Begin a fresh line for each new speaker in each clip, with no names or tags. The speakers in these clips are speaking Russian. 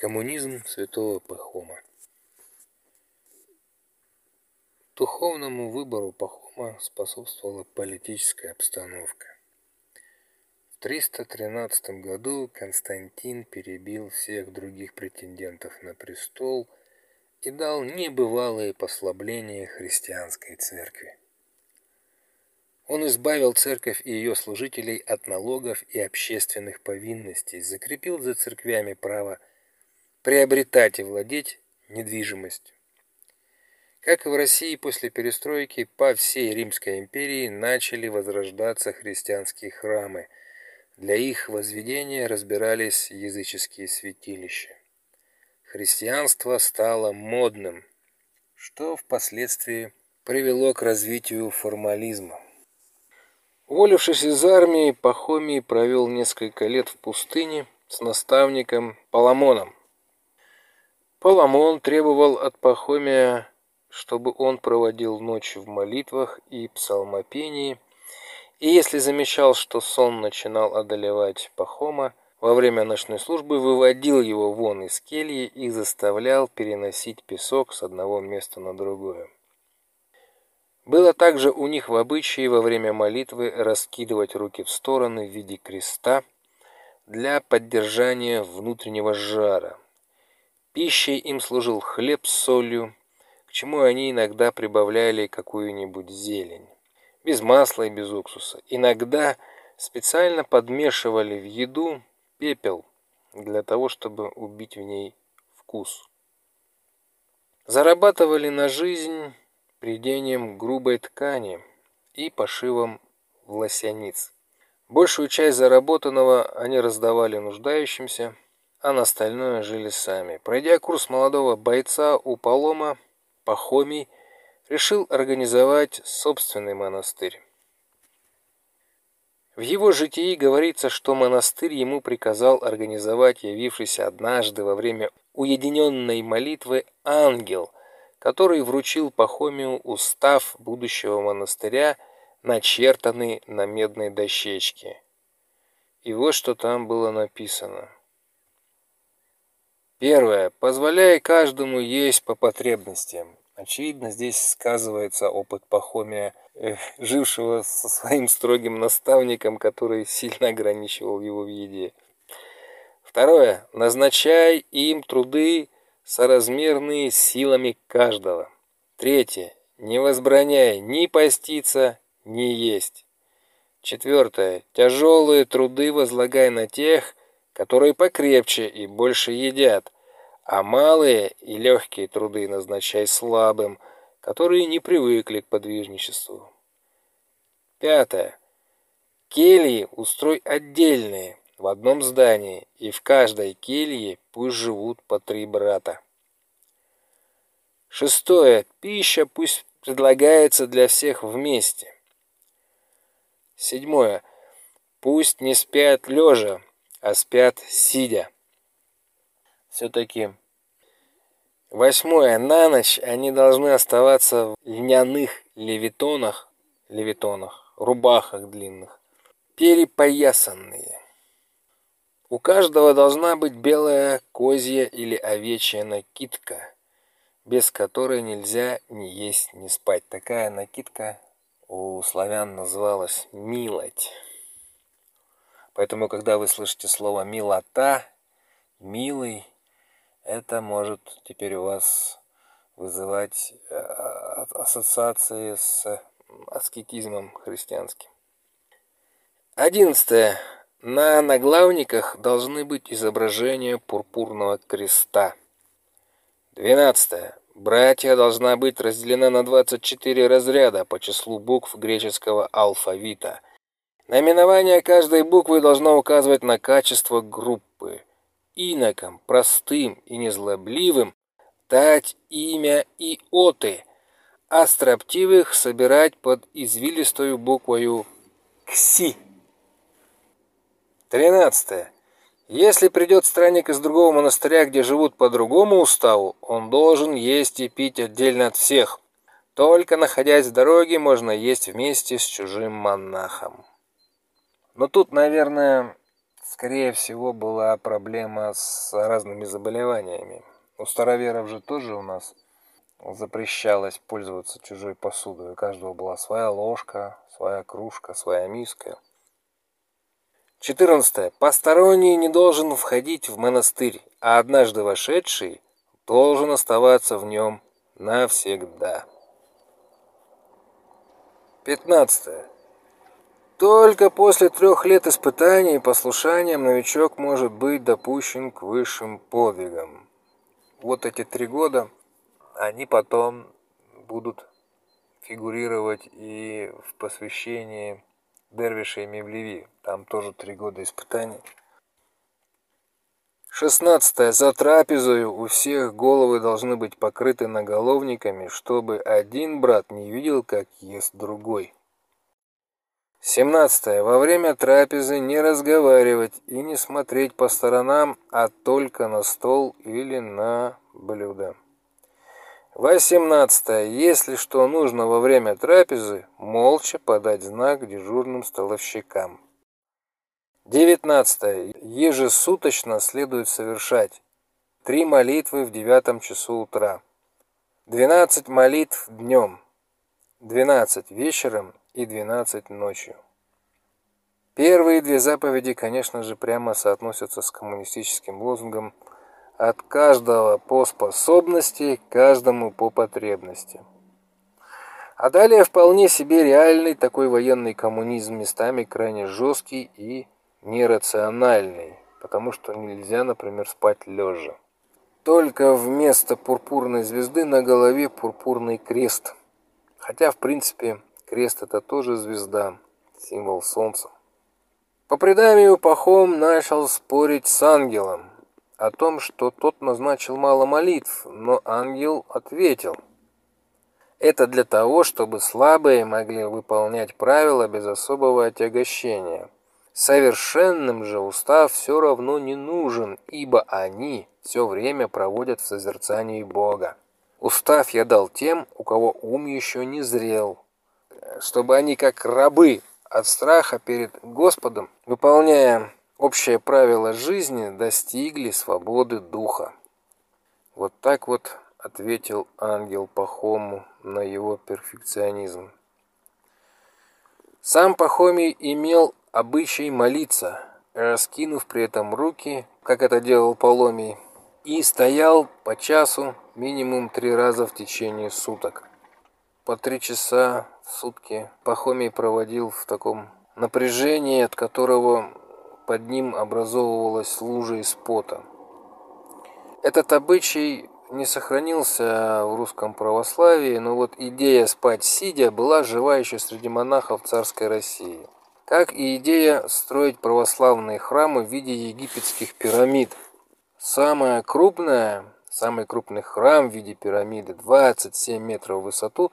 Коммунизм святого Пахома. Духовному выбору Пахома способствовала политическая обстановка. В 313 году Константин перебил всех других претендентов на престол и дал небывалые послабления христианской церкви. Он избавил церковь и ее служителей от налогов и общественных повинностей, закрепил за церквями право приобретать и владеть недвижимостью. Как и в России после перестройки, по всей Римской империи начали возрождаться христианские храмы. Для их возведения разбирались языческие святилища. Христианство стало модным, что впоследствии привело к развитию формализма. Уволившись из армии, Пахомий провел несколько лет в пустыне с наставником Паламоном. Паламон требовал от Пахомия, чтобы он проводил ночь в молитвах и псалмопении, и если замечал, что сон начинал одолевать Пахома, во время ночной службы выводил его вон из кельи и заставлял переносить песок с одного места на другое. Было также у них в обычае во время молитвы раскидывать руки в стороны в виде креста для поддержания внутреннего жара. Пищей им служил хлеб с солью, к чему они иногда прибавляли какую-нибудь зелень, без масла и без уксуса. Иногда специально подмешивали в еду пепел для того, чтобы убить в ней вкус. Зарабатывали на жизнь придением грубой ткани и пошивом власяниц. Большую часть заработанного они раздавали нуждающимся, а на остальное жили сами. Пройдя курс молодого бойца у Палома, Пахомий решил организовать собственный монастырь. В его житии говорится, что монастырь ему приказал организовать явившийся однажды во время уединенной молитвы ангел, который вручил Пахомию устав будущего монастыря, начертанный на медной дощечке. И вот что там было написано. Первое. Позволяй каждому есть по потребностям. Очевидно, здесь сказывается опыт Пахомия, э, жившего со своим строгим наставником, который сильно ограничивал его в еде. Второе. Назначай им труды, соразмерные силами каждого. Третье. Не возбраняй ни поститься, ни есть. Четвертое. Тяжелые труды возлагай на тех, которые покрепче и больше едят, а малые и легкие труды назначай слабым, которые не привыкли к подвижничеству. Пятое. Кельи устрой отдельные, в одном здании, и в каждой келье пусть живут по три брата. Шестое. Пища пусть предлагается для всех вместе. Седьмое. Пусть не спят лежа, а спят сидя. Все-таки восьмое. На ночь они должны оставаться в льняных левитонах, левитонах, рубахах длинных, перепоясанные. У каждого должна быть белая козья или овечья накидка, без которой нельзя ни есть, ни спать. Такая накидка у славян называлась милоть. Поэтому, когда вы слышите слово «милота», «милый», это может теперь у вас вызывать э, ассоциации с аскетизмом христианским. Одиннадцатое. На наглавниках должны быть изображения пурпурного креста. Двенадцатое. Братья должна быть разделена на 24 разряда по числу букв греческого алфавита – Наименование каждой буквы должно указывать на качество группы. Инокам, простым и незлобливым, дать имя и оты, а строптивых собирать под извилистую буквою «кси». Тринадцатое. Если придет странник из другого монастыря, где живут по другому уставу, он должен есть и пить отдельно от всех. Только находясь в дороге, можно есть вместе с чужим монахом. Но тут, наверное, скорее всего, была проблема с разными заболеваниями. У староверов же тоже у нас запрещалось пользоваться чужой посудой. У каждого была своя ложка, своя кружка, своя миска. 14. Посторонний не должен входить в монастырь, а однажды вошедший должен оставаться в нем навсегда. 15. Только после трех лет испытаний и послушанием новичок может быть допущен к высшим подвигам. Вот эти три года, они потом будут фигурировать и в посвящении Дервиша и Мевлеви. Там тоже три года испытаний. Шестнадцатое. За трапезою у всех головы должны быть покрыты наголовниками, чтобы один брат не видел, как ест другой. Семнадцатое. Во время трапезы не разговаривать и не смотреть по сторонам, а только на стол или на блюдо. Восемнадцатое. Если что нужно во время трапезы, молча подать знак дежурным столовщикам. Девятнадцатое. Ежесуточно следует совершать три молитвы в девятом часу утра, двенадцать молитв днем, двенадцать вечером и двенадцать ночью. Первые две заповеди, конечно же, прямо соотносятся с коммунистическим лозунгом от каждого по способности, каждому по потребности. А далее вполне себе реальный такой военный коммунизм местами крайне жесткий и нерациональный, потому что нельзя, например, спать лежа. Только вместо пурпурной звезды на голове пурпурный крест. Хотя, в принципе, крест это тоже звезда, символ солнца. По преданию Пахом начал спорить с ангелом, о том, что тот назначил мало молитв, но ангел ответил. Это для того, чтобы слабые могли выполнять правила без особого отягощения. Совершенным же устав все равно не нужен, ибо они все время проводят в созерцании Бога. Устав я дал тем, у кого ум еще не зрел, чтобы они как рабы от страха перед Господом, выполняя общее правило жизни достигли свободы духа. Вот так вот ответил ангел Пахому на его перфекционизм. Сам Пахомий имел обычай молиться, раскинув при этом руки, как это делал Паломий, и стоял по часу минимум три раза в течение суток. По три часа сутки Пахомий проводил в таком напряжении, от которого под ним образовывалась лужа из пота. Этот обычай не сохранился в русском православии, но вот идея спать сидя была жива еще среди монахов царской России. Как и идея строить православные храмы в виде египетских пирамид. Самая крупная, самый крупный храм в виде пирамиды, 27 метров в высоту,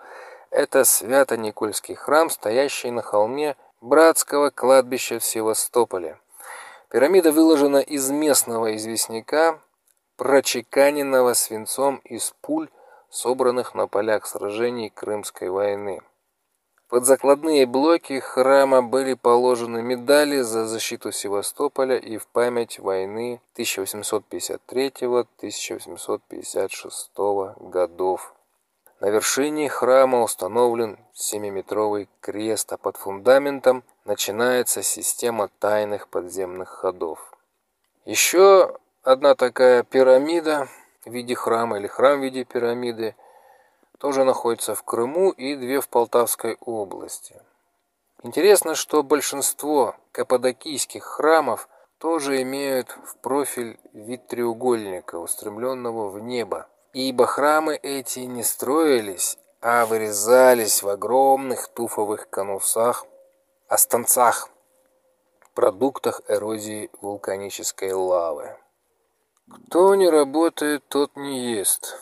это Свято-Никольский храм, стоящий на холме братского кладбища в Севастополе. Пирамида выложена из местного известняка, прочеканенного свинцом из пуль, собранных на полях сражений Крымской войны. Под закладные блоки храма были положены медали за защиту Севастополя и в память войны 1853-1856 годов. На вершине храма установлен семиметровый крест, а под фундаментом начинается система тайных подземных ходов. Еще одна такая пирамида в виде храма или храм в виде пирамиды тоже находится в Крыму и две в Полтавской области. Интересно, что большинство каппадокийских храмов тоже имеют в профиль вид треугольника, устремленного в небо. Ибо храмы эти не строились, а вырезались в огромных туфовых конусах, останцах, продуктах эрозии вулканической лавы. Кто не работает, тот не ест.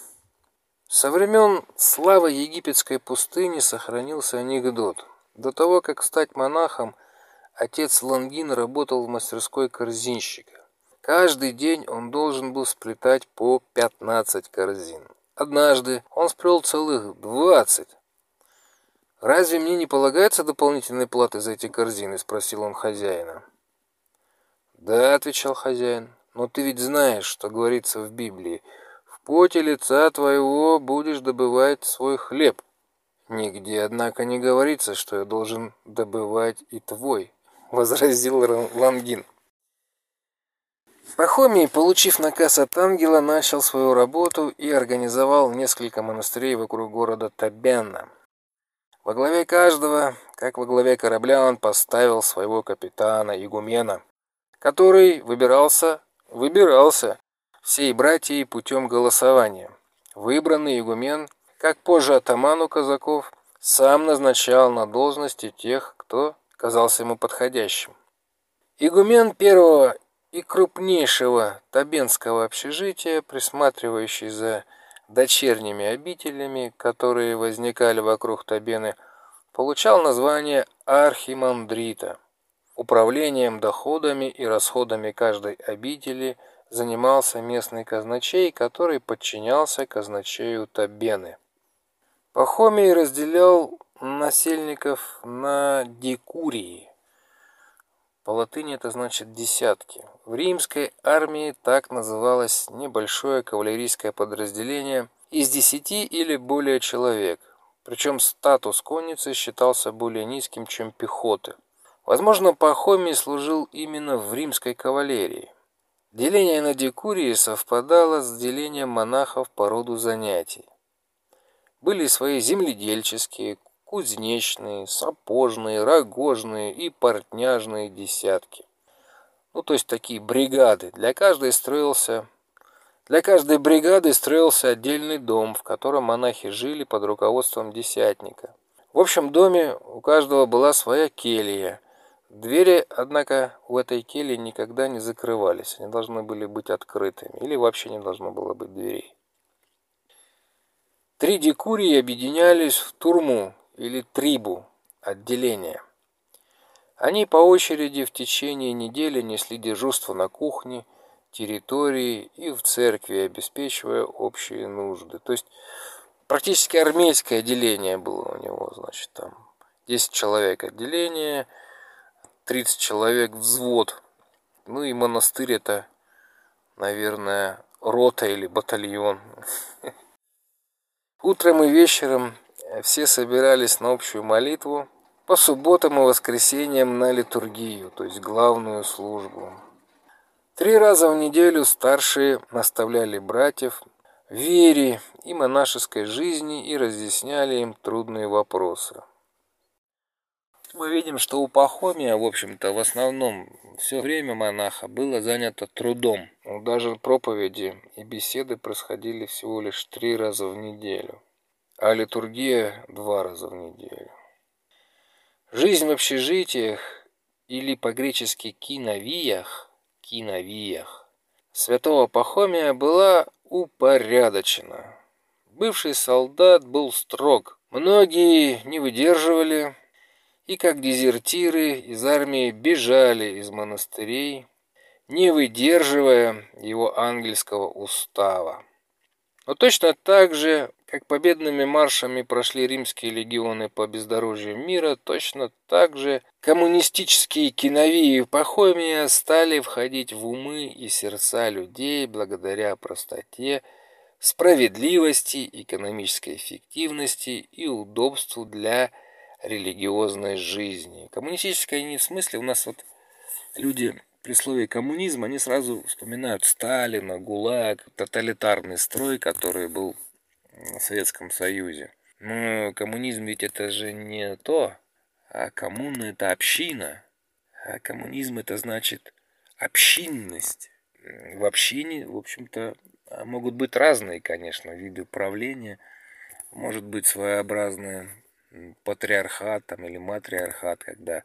Со времен славы египетской пустыни сохранился анекдот. До того, как стать монахом, отец Лангин работал в мастерской корзинщика. Каждый день он должен был сплетать по 15 корзин. Однажды он сплел целых 20. «Разве мне не полагается дополнительной платы за эти корзины?» – спросил он хозяина. Да, отвечал хозяин, но ты ведь знаешь, что говорится в Библии. В поте лица твоего будешь добывать свой хлеб. Нигде, однако, не говорится, что я должен добывать и твой, возразил Лангин. Пахомий, получив наказ от ангела, начал свою работу и организовал несколько монастырей вокруг города Табяна. Во главе каждого, как во главе корабля, он поставил своего капитана, игумена, который выбирался, выбирался всей братьей путем голосования. Выбранный игумен, как позже атаман у казаков, сам назначал на должности тех, кто казался ему подходящим. Игумен первого и крупнейшего табенского общежития, присматривающий за дочерними обителями, которые возникали вокруг Табены, получал название архимандрита. Управлением доходами и расходами каждой обители занимался местный казначей, который подчинялся казначею Табены. Пахомий разделял насельников на декурии. По латыни это значит «десятки». В римской армии так называлось небольшое кавалерийское подразделение из десяти или более человек, причем статус конницы считался более низким, чем пехоты. Возможно, Пахомий служил именно в римской кавалерии. Деление на декурии совпадало с делением монахов по роду занятий. Были свои земледельческие, кузнечные, сапожные, рогожные и портняжные десятки. Ну, то есть такие бригады. Для каждой строился... Для каждой бригады строился отдельный дом, в котором монахи жили под руководством десятника. В общем доме у каждого была своя келья. Двери, однако, в этой келье никогда не закрывались. Они должны были быть открытыми. Или вообще не должно было быть дверей. Три декурии объединялись в турму или трибу отделения. Они по очереди в течение недели несли дежурство на кухне, территории и в церкви, обеспечивая общие нужды. То есть практически армейское отделение было у него, значит, там 10 человек отделение, 30 человек взвод. Ну и монастырь это, наверное, рота или батальон. Утром и вечером все собирались на общую молитву, по субботам и воскресеньям на литургию, то есть главную службу. Три раза в неделю старшие наставляли братьев в вере и монашеской жизни и разъясняли им трудные вопросы. Мы видим, что у Пахомия, в общем-то, в основном все время монаха было занято трудом. Даже проповеди и беседы происходили всего лишь три раза в неделю, а литургия два раза в неделю. Жизнь в общежитиях или по-гречески киновиях, киновиях святого Пахомия была упорядочена. Бывший солдат был строг. Многие не выдерживали и как дезертиры из армии бежали из монастырей, не выдерживая его ангельского устава. Но точно так же как победными маршами прошли римские легионы по бездорожью мира, точно так же коммунистические киновии Пахомия стали входить в умы и сердца людей благодаря простоте, справедливости, экономической эффективности и удобству для религиозной жизни. Коммунистическая не в смысле, у нас вот люди при слове коммунизм, они сразу вспоминают Сталина, ГУЛАГ, тоталитарный строй, который был Советском Союзе. Но коммунизм ведь это же не то, а коммуна это община. А коммунизм это значит общинность. В общине, в общем-то, могут быть разные, конечно, виды правления. Может быть своеобразный патриархат там, или матриархат, когда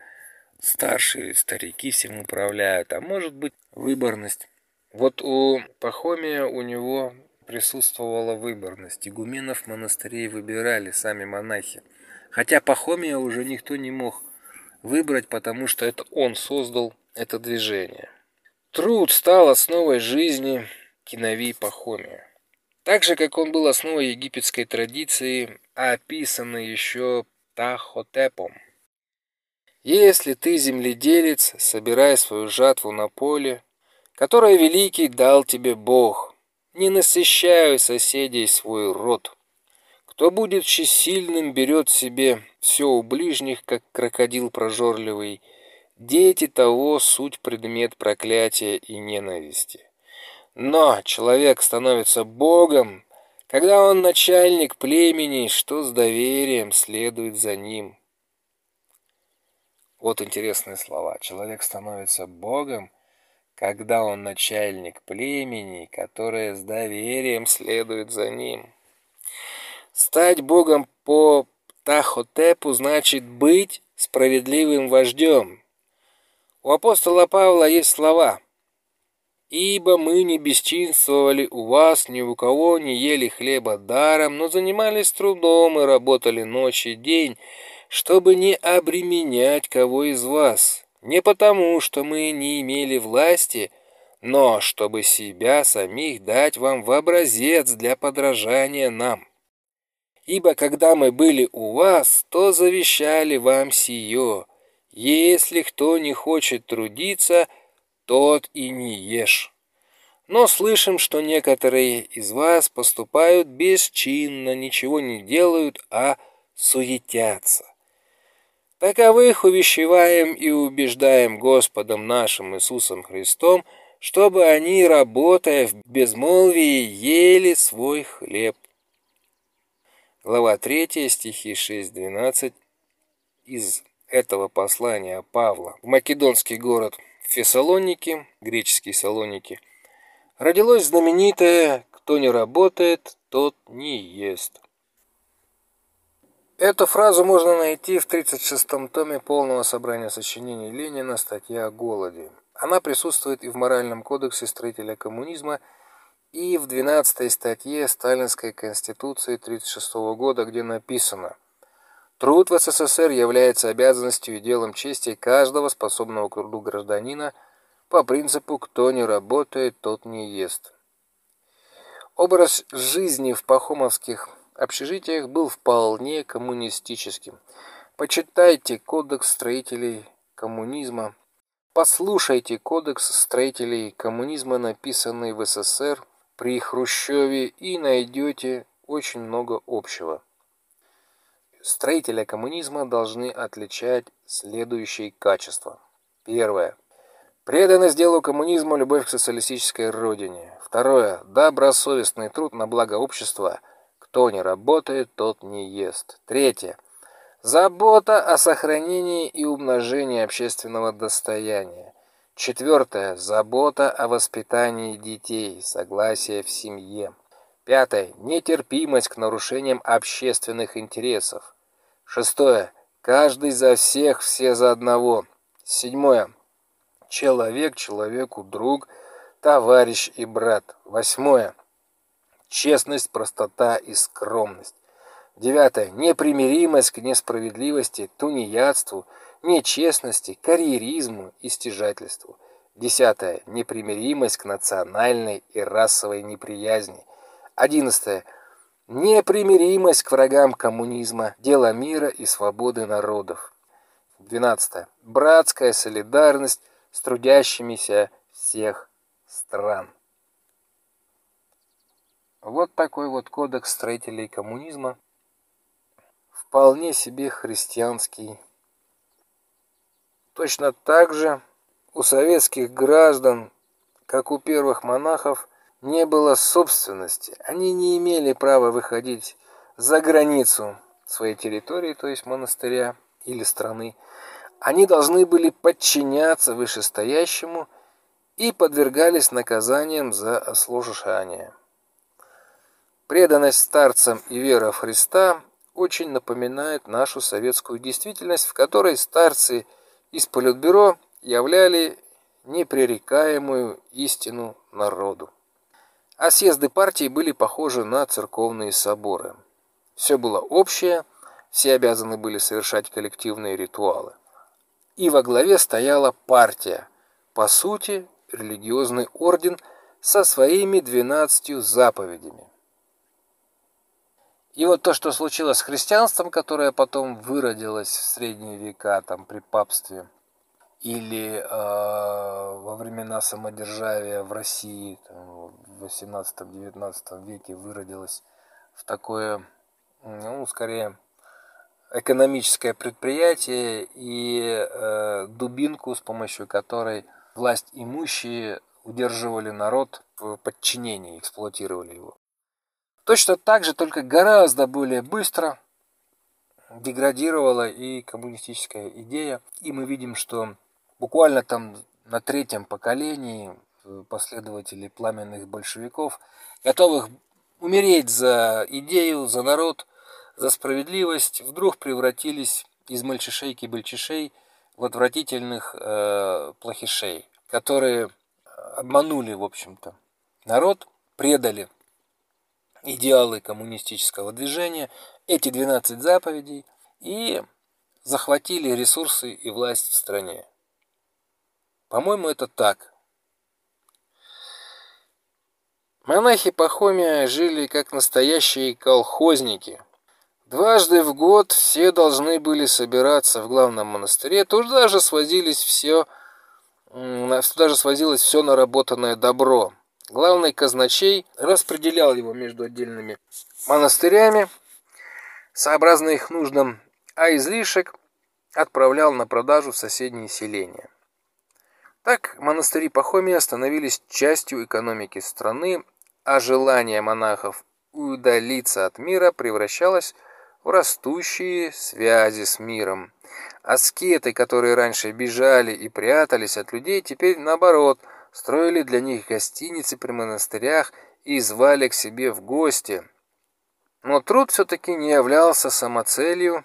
старшие старики всем управляют, а может быть выборность. Вот у Пахомия у него присутствовала выборность. Игуменов монастырей выбирали сами монахи. Хотя Пахомия уже никто не мог выбрать, потому что это он создал это движение. Труд стал основой жизни Киновий Пахомия. Так же, как он был основой египетской традиции, описанной еще Тахотепом. Если ты земледелец, собирай свою жатву на поле, которое великий дал тебе Бог. Не насыщай соседей свой род. Кто будет всесильным, берет себе все у ближних, как крокодил прожорливый. Дети того суть предмет проклятия и ненависти. Но человек становится Богом, когда он начальник племени, что с доверием следует за ним. Вот интересные слова. Человек становится Богом, когда он начальник племени, которое с доверием следует за ним. Стать Богом по Тахотепу значит быть справедливым вождем. У апостола Павла есть слова Ибо мы не бесчинствовали у вас, ни у кого не ели хлеба даром, но занимались трудом и работали ночь и день, чтобы не обременять кого из вас. Не потому, что мы не имели власти, но чтобы себя самих дать вам в образец для подражания нам. Ибо когда мы были у вас, то завещали вам сие. Если кто не хочет трудиться, тот и не ешь. Но слышим, что некоторые из вас поступают бесчинно, ничего не делают, а суетятся. Таковых увещеваем и убеждаем Господом нашим Иисусом Христом, чтобы они, работая в безмолвии, ели свой хлеб. Глава 3, стихи 6-12 из этого послания Павла в македонский город Фессалоники, греческие Салоники, родилось знаменитое «Кто не работает, тот не ест». Эту фразу можно найти в 36-м томе полного собрания сочинений Ленина «Статья о голоде». Она присутствует и в Моральном кодексе строителя коммунизма, и в 12-й статье Сталинской Конституции 1936 года, где написано – Труд в СССР является обязанностью и делом чести каждого способного к труду гражданина по принципу «кто не работает, тот не ест». Образ жизни в пахомовских общежитиях был вполне коммунистическим. Почитайте кодекс строителей коммунизма, послушайте кодекс строителей коммунизма, написанный в СССР при Хрущеве, и найдете очень много общего. Строителя коммунизма должны отличать следующие качества. Первое. Преданность делу коммунизма, любовь к социалистической родине. Второе. Добросовестный труд на благо общества. Кто не работает, тот не ест. Третье. Забота о сохранении и умножении общественного достояния. Четвертое. Забота о воспитании детей, согласие в семье. Пятое. Нетерпимость к нарушениям общественных интересов. Шестое. Каждый за всех, все за одного. Седьмое. Человек человеку друг, товарищ и брат. Восьмое. Честность, простота и скромность. Девятое. Непримиримость к несправедливости, тунеядству, нечестности, карьеризму и стяжательству. Десятое. Непримиримость к национальной и расовой неприязни. Одиннадцатое. Непримиримость к врагам коммунизма, дело мира и свободы народов. Двенадцатое. Братская солидарность с трудящимися всех стран. Вот такой вот кодекс строителей коммунизма. Вполне себе христианский. Точно так же у советских граждан, как у первых монахов, не было собственности. Они не имели права выходить за границу своей территории, то есть монастыря или страны. Они должны были подчиняться вышестоящему и подвергались наказаниям за ослушание. Преданность старцам и вера в Христа очень напоминает нашу советскую действительность, в которой старцы из Политбюро являли непререкаемую истину народу а съезды партии были похожи на церковные соборы. Все было общее, все обязаны были совершать коллективные ритуалы. И во главе стояла партия, по сути, религиозный орден со своими двенадцатью заповедями. И вот то, что случилось с христианством, которое потом выродилось в средние века, там, при папстве, или э, во времена самодержавия в России, там, в 18-19 веке выродилось в такое, ну, скорее, экономическое предприятие и э, дубинку, с помощью которой власть имущие удерживали народ в подчинении, эксплуатировали его. Точно так же, только гораздо более быстро деградировала и коммунистическая идея. И мы видим, что буквально там на третьем поколении последователей пламенных большевиков, готовых умереть за идею, за народ, за справедливость, вдруг превратились из мальчишей-кибальчишей в отвратительных э, плохишей, которые обманули, в общем-то, народ, предали идеалы коммунистического движения, эти 12 заповедей и захватили ресурсы и власть в стране. По-моему, это так. Монахи Пахомия жили как настоящие колхозники. Дважды в год все должны были собираться в главном монастыре, туда же свозились все, туда же свозилось все наработанное добро. Главный казначей распределял его между отдельными монастырями, сообразно их нуждам, а излишек отправлял на продажу в соседние селения. Так монастыри Пахомия становились частью экономики страны, а желание монахов удалиться от мира превращалось в растущие связи с миром. Аскеты, которые раньше бежали и прятались от людей, теперь наоборот – строили для них гостиницы при монастырях и звали к себе в гости. Но труд все-таки не являлся самоцелью,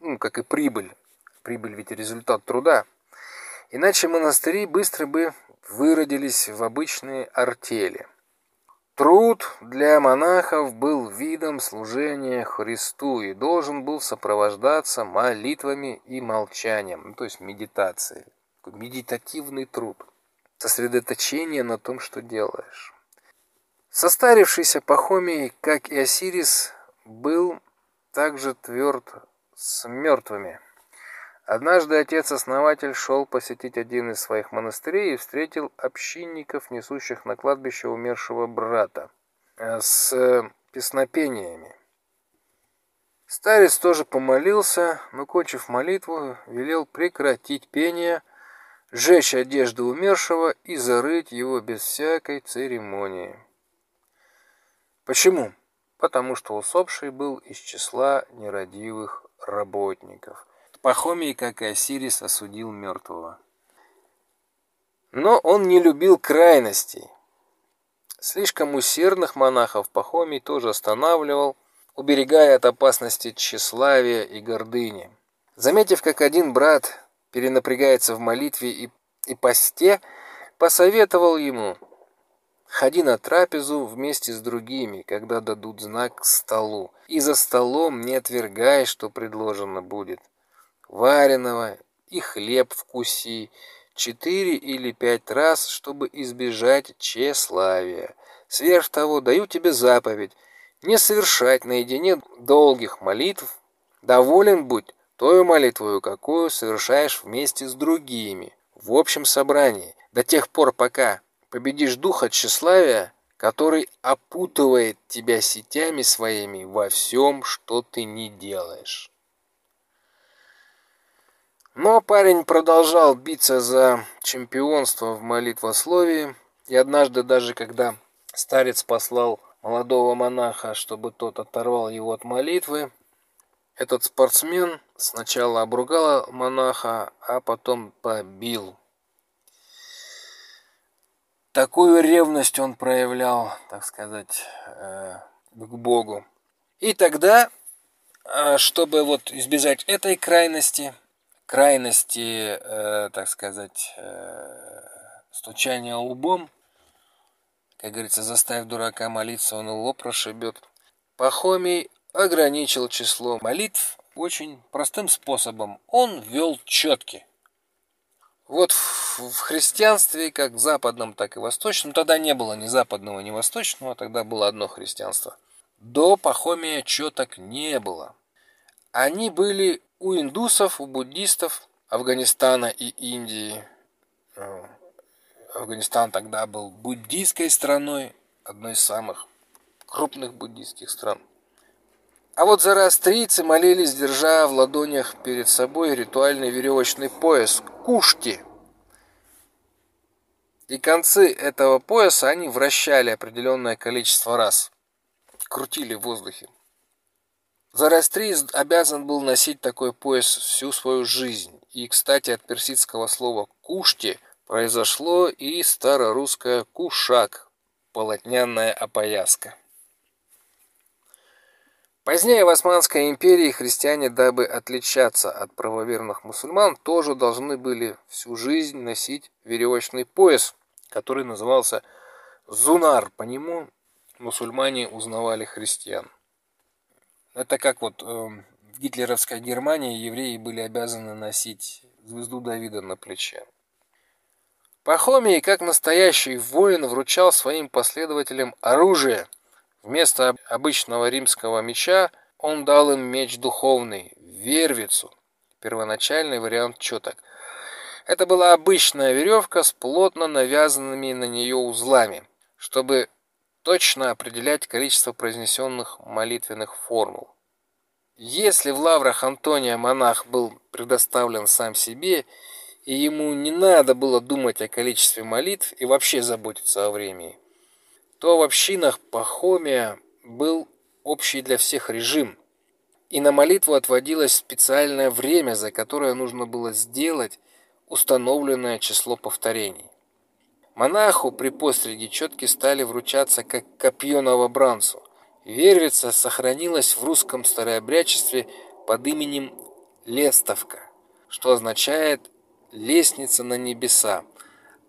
ну, как и прибыль. Прибыль ведь результат труда. Иначе монастыри быстро бы выродились в обычные артели. Труд для монахов был видом служения Христу и должен был сопровождаться молитвами и молчанием, ну, то есть медитацией. Медитативный труд сосредоточение на том, что делаешь. Состарившийся Пахомий, как и Осирис, был также тверд с мертвыми. Однажды отец-основатель шел посетить один из своих монастырей и встретил общинников, несущих на кладбище умершего брата, э, с песнопениями. Старец тоже помолился, но, кончив молитву, велел прекратить пение – сжечь одежду умершего и зарыть его без всякой церемонии. Почему? Потому что усопший был из числа нерадивых работников. Пахомий, как и Осирис, осудил мертвого. Но он не любил крайностей. Слишком усердных монахов Пахомий тоже останавливал, уберегая от опасности тщеславия и гордыни. Заметив, как один брат перенапрягается в молитве и, и посте, посоветовал ему «Ходи на трапезу вместе с другими, когда дадут знак к столу, и за столом не отвергай, что предложено будет. Вареного и хлеб вкуси, четыре или пять раз, чтобы избежать тщеславия. Сверх того, даю тебе заповедь, не совершать наедине долгих молитв, доволен будь, тою молитвою, какую совершаешь вместе с другими, в общем собрании, до тех пор, пока победишь духа тщеславия, который опутывает тебя сетями своими во всем, что ты не делаешь. Но парень продолжал биться за чемпионство в молитвословии, и однажды даже когда старец послал молодого монаха, чтобы тот оторвал его от молитвы, этот спортсмен сначала обругал монаха, а потом побил. Такую ревность он проявлял, так сказать, э, к Богу. И тогда, э, чтобы вот избежать этой крайности, крайности, э, так сказать, стучания лбом, как говорится, заставь дурака молиться, он лоб прошибет. Пахомий ограничил число молитв очень простым способом. Он ввел четки. Вот в христианстве, как западном, так и восточном, тогда не было ни западного, ни восточного, тогда было одно христианство. До Пахомия четок не было. Они были у индусов, у буддистов Афганистана и Индии. Э, Афганистан тогда был буддийской страной, одной из самых крупных буддийских стран. А вот зороастрийцы молились, держа в ладонях перед собой ритуальный веревочный пояс – кушти. И концы этого пояса они вращали определенное количество раз, крутили в воздухе. Зороастрий обязан был носить такой пояс всю свою жизнь. И, кстати, от персидского слова «кушти» произошло и старорусское «кушак» – полотняная опояска. Позднее в Османской империи христиане, дабы отличаться от правоверных мусульман, тоже должны были всю жизнь носить веревочный пояс, который назывался зунар. По нему мусульмане узнавали христиан. Это как вот э, в гитлеровской Германии евреи были обязаны носить звезду Давида на плече. Пахомий, как настоящий воин, вручал своим последователям оружие. Вместо обычного римского меча он дал им меч духовный, вервицу, первоначальный вариант четок. Это была обычная веревка с плотно навязанными на нее узлами, чтобы точно определять количество произнесенных молитвенных формул. Если в лаврах Антония монах был предоставлен сам себе, и ему не надо было думать о количестве молитв и вообще заботиться о времени, то в общинах Пахомия был общий для всех режим, и на молитву отводилось специальное время, за которое нужно было сделать установленное число повторений. Монаху при постриге четки стали вручаться как копье новобранцу. Вервица сохранилась в русском старообрядчестве под именем Лестовка, что означает «лестница на небеса»,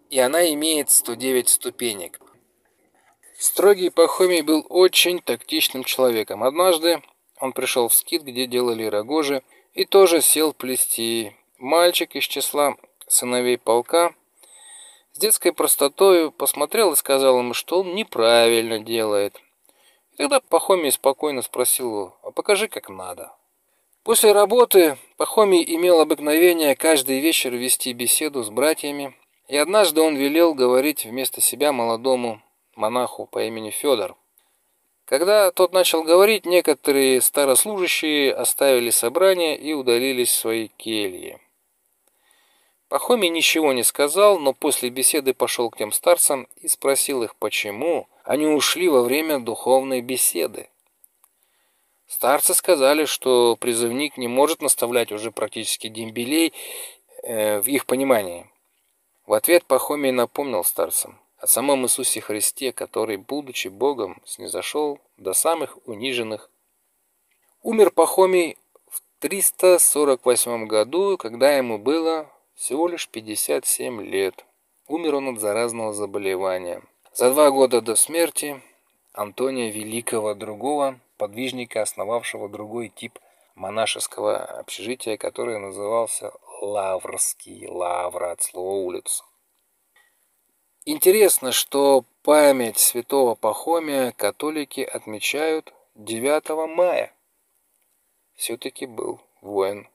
и она имеет 109 ступенек. Строгий Пахомий был очень тактичным человеком. Однажды он пришел в скит, где делали рогожи, и тоже сел плести. Мальчик из числа сыновей полка с детской простотою посмотрел и сказал ему, что он неправильно делает. И тогда Пахомий спокойно спросил его, а покажи, как надо. После работы Пахомий имел обыкновение каждый вечер вести беседу с братьями, и однажды он велел говорить вместо себя молодому монаху по имени Федор. Когда тот начал говорить, некоторые старослужащие оставили собрание и удалились в свои кельи. Пахомий ничего не сказал, но после беседы пошел к тем старцам и спросил их, почему они ушли во время духовной беседы. Старцы сказали, что призывник не может наставлять уже практически дембелей э, в их понимании. В ответ Пахомий напомнил старцам о самом Иисусе Христе, который, будучи Богом, снизошел до самых униженных. Умер Пахомий в 348 году, когда ему было всего лишь 57 лет. Умер он от заразного заболевания. За два года до смерти Антония Великого другого, подвижника, основавшего другой тип монашеского общежития, который назывался Лаврский, Лавра от слова улица. Интересно, что память святого Пахомия католики отмечают 9 мая. Все-таки был воин